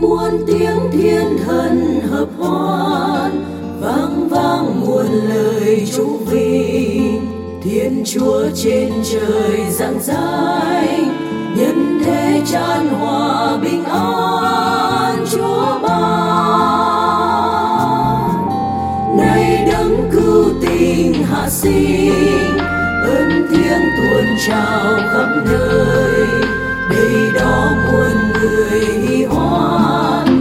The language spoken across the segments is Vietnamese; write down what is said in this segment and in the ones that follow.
muôn tiếng thiên thần hợp hoan, vang vang muôn lời chúc vinh thiên chúa trên trời giáng dài nhân thế tràn hòa bình an chúa ban nay đấng cứu tình hạ sinh ơn tiếng tuôn trào khắp nơi. Đây đó muôn người hoan.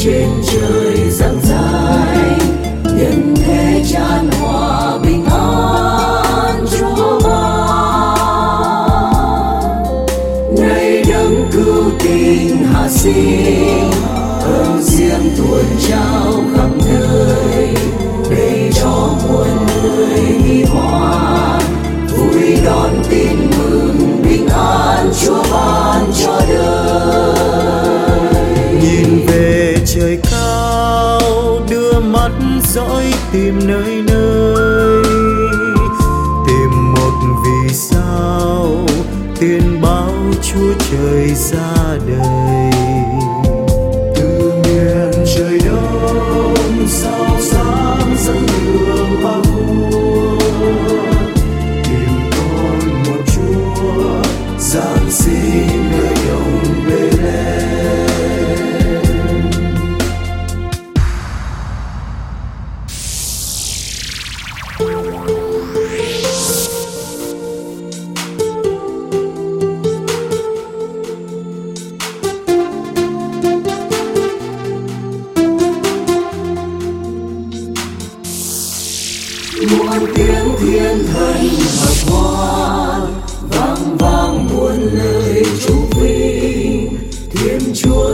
ginger. bám dõi tìm nơi nơi tìm một vì sao tiền bao chúa trời ra.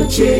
te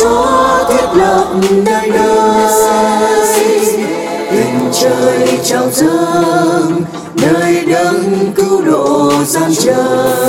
Chúa thiết lập nơi nơi tình trời trao dâng, nơi đấng cứu độ gian trời